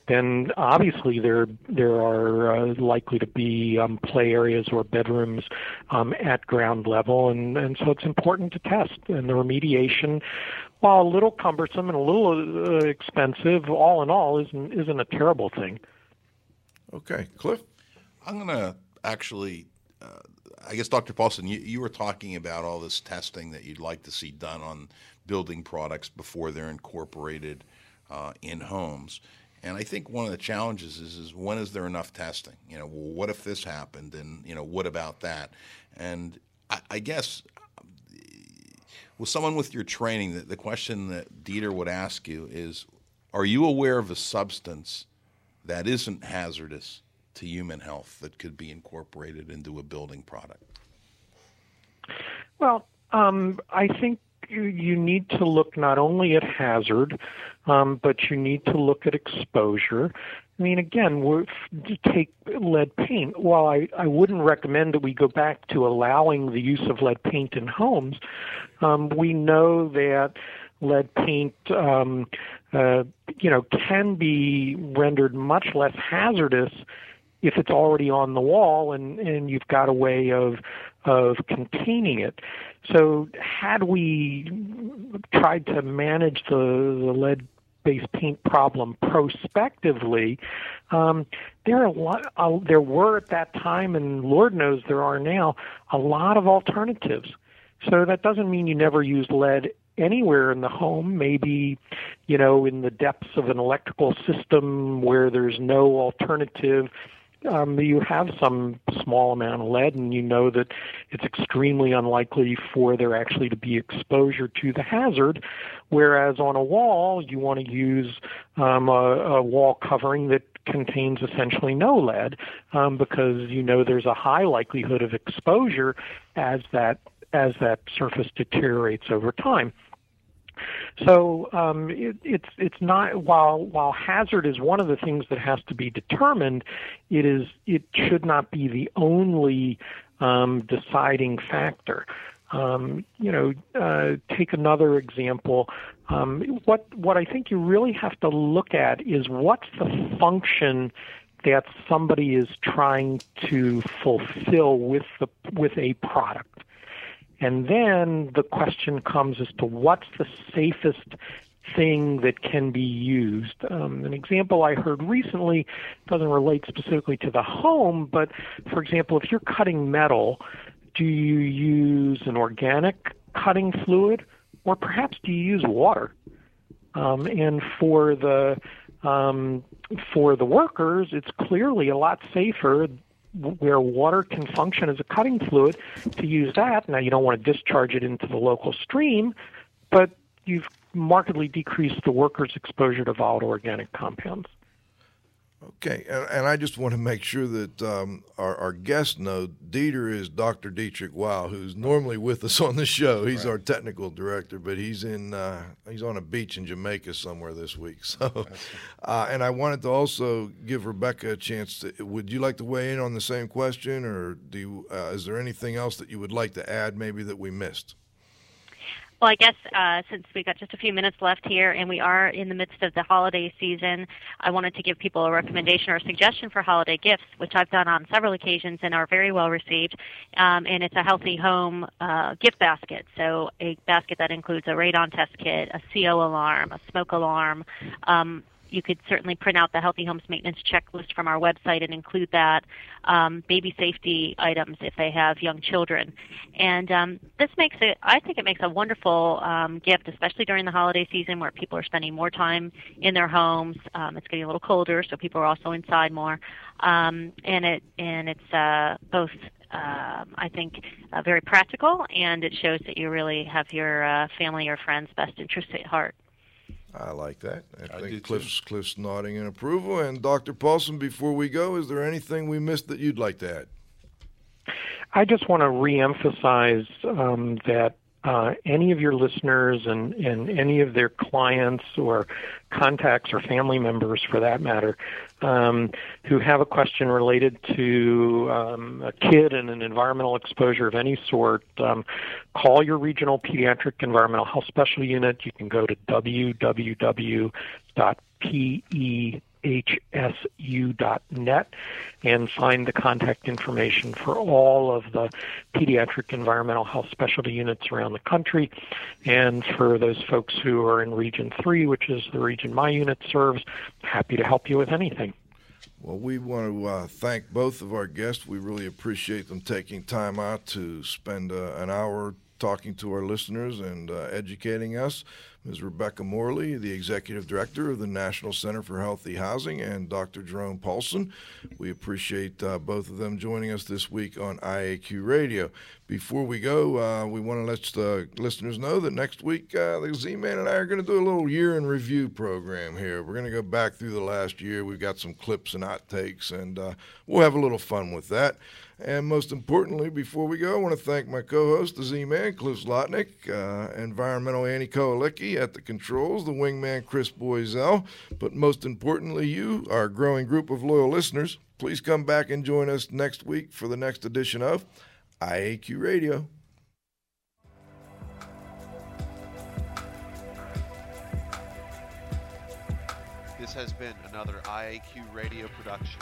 then obviously there there are uh, likely to be um, play areas or bedrooms um, at ground level, and and so it's important to test. And the remediation, while a little cumbersome and a little uh, expensive, all in all, isn't isn't a terrible thing. Okay, Cliff. I'm going to actually, uh, I guess, Dr. Paulson, you, you were talking about all this testing that you'd like to see done on building products before they're incorporated uh, in homes. And I think one of the challenges is, is when is there enough testing? You know, well, what if this happened? And, you know, what about that? And I, I guess with someone with your training, the, the question that Dieter would ask you is Are you aware of a substance that isn't hazardous to human health that could be incorporated into a building product? Well, um, I think you, need to look not only at hazard, um, but you need to look at exposure. I mean, again, we're, to take lead paint. While I, I wouldn't recommend that we go back to allowing the use of lead paint in homes, um, we know that lead paint, um, uh, you know, can be rendered much less hazardous if it's already on the wall and, and you've got a way of of containing it. So had we tried to manage the, the lead based paint problem prospectively, um, there are a lot. Uh, there were at that time, and Lord knows there are now, a lot of alternatives. So that doesn't mean you never use lead anywhere in the home. Maybe, you know, in the depths of an electrical system where there's no alternative um, you have some small amount of lead, and you know that it's extremely unlikely for there actually to be exposure to the hazard. Whereas on a wall, you want to use um, a, a wall covering that contains essentially no lead um, because you know there's a high likelihood of exposure as that as that surface deteriorates over time. So um, it, it's it's not while while hazard is one of the things that has to be determined, it is it should not be the only um, deciding factor. Um, you know, uh, take another example. Um, what what I think you really have to look at is what's the function that somebody is trying to fulfill with the with a product. And then the question comes as to what's the safest thing that can be used. Um, an example I heard recently doesn't relate specifically to the home, but for example, if you're cutting metal, do you use an organic cutting fluid or perhaps do you use water? Um, and for the um, for the workers, it's clearly a lot safer where water can function as a cutting fluid to use that. Now, you don't want to discharge it into the local stream, but you've markedly decreased the worker's exposure to volatile organic compounds. Okay, and, and I just want to make sure that um, our, our guests know Dieter is Dr. Dietrich Wow, who's normally with us on the show. He's right. our technical director, but he's in uh, he's on a beach in Jamaica somewhere this week. So, uh, and I wanted to also give Rebecca a chance. To, would you like to weigh in on the same question, or do you, uh, is there anything else that you would like to add, maybe that we missed? Well, I guess uh, since we've got just a few minutes left here and we are in the midst of the holiday season, I wanted to give people a recommendation or a suggestion for holiday gifts, which I've done on several occasions and are very well received. Um, and it's a healthy home uh, gift basket. So a basket that includes a radon test kit, a CO alarm, a smoke alarm, um, you could certainly print out the Healthy Homes Maintenance Checklist from our website and include that. Um, baby safety items if they have young children, and um, this makes it. I think it makes a wonderful um, gift, especially during the holiday season where people are spending more time in their homes. Um, it's getting a little colder, so people are also inside more, um, and it and it's uh, both um, I think, uh, very practical, and it shows that you really have your uh, family or friends' best interests at heart. I like that. I, I think do too. Cliff's, Cliff's nodding in approval. And Dr. Paulson, before we go, is there anything we missed that you'd like to add? I just want to reemphasize um, that uh, any of your listeners and, and any of their clients or contacts or family members, for that matter, um, who have a question related to um, a kid and an environmental exposure of any sort, um, call your regional pediatric environmental health special unit. You can go to www.pehsu.net and find the contact information for all of the pediatric environmental health specialty units around the country. And for those folks who are in Region 3, which is the region my unit serves, happy to help you with anything. Well, we want to uh, thank both of our guests. We really appreciate them taking time out to spend uh, an hour talking to our listeners and uh, educating us. Ms. Rebecca Morley, the Executive Director of the National Center for Healthy Housing, and Dr. Jerome Paulson. We appreciate uh, both of them joining us this week on IAQ Radio. Before we go, uh, we want to let the listeners know that next week uh, the Z Man and I are going to do a little year in review program here. We're going to go back through the last year. We've got some clips and outtakes, and uh, we'll have a little fun with that. And most importantly, before we go, I want to thank my co-host, the Z-Man, Cliff Zlotnik, uh, Environmental Annie Koalicki at the controls, the wingman, Chris Boisel. But most importantly, you, our growing group of loyal listeners, please come back and join us next week for the next edition of IAQ Radio. This has been another IAQ radio production.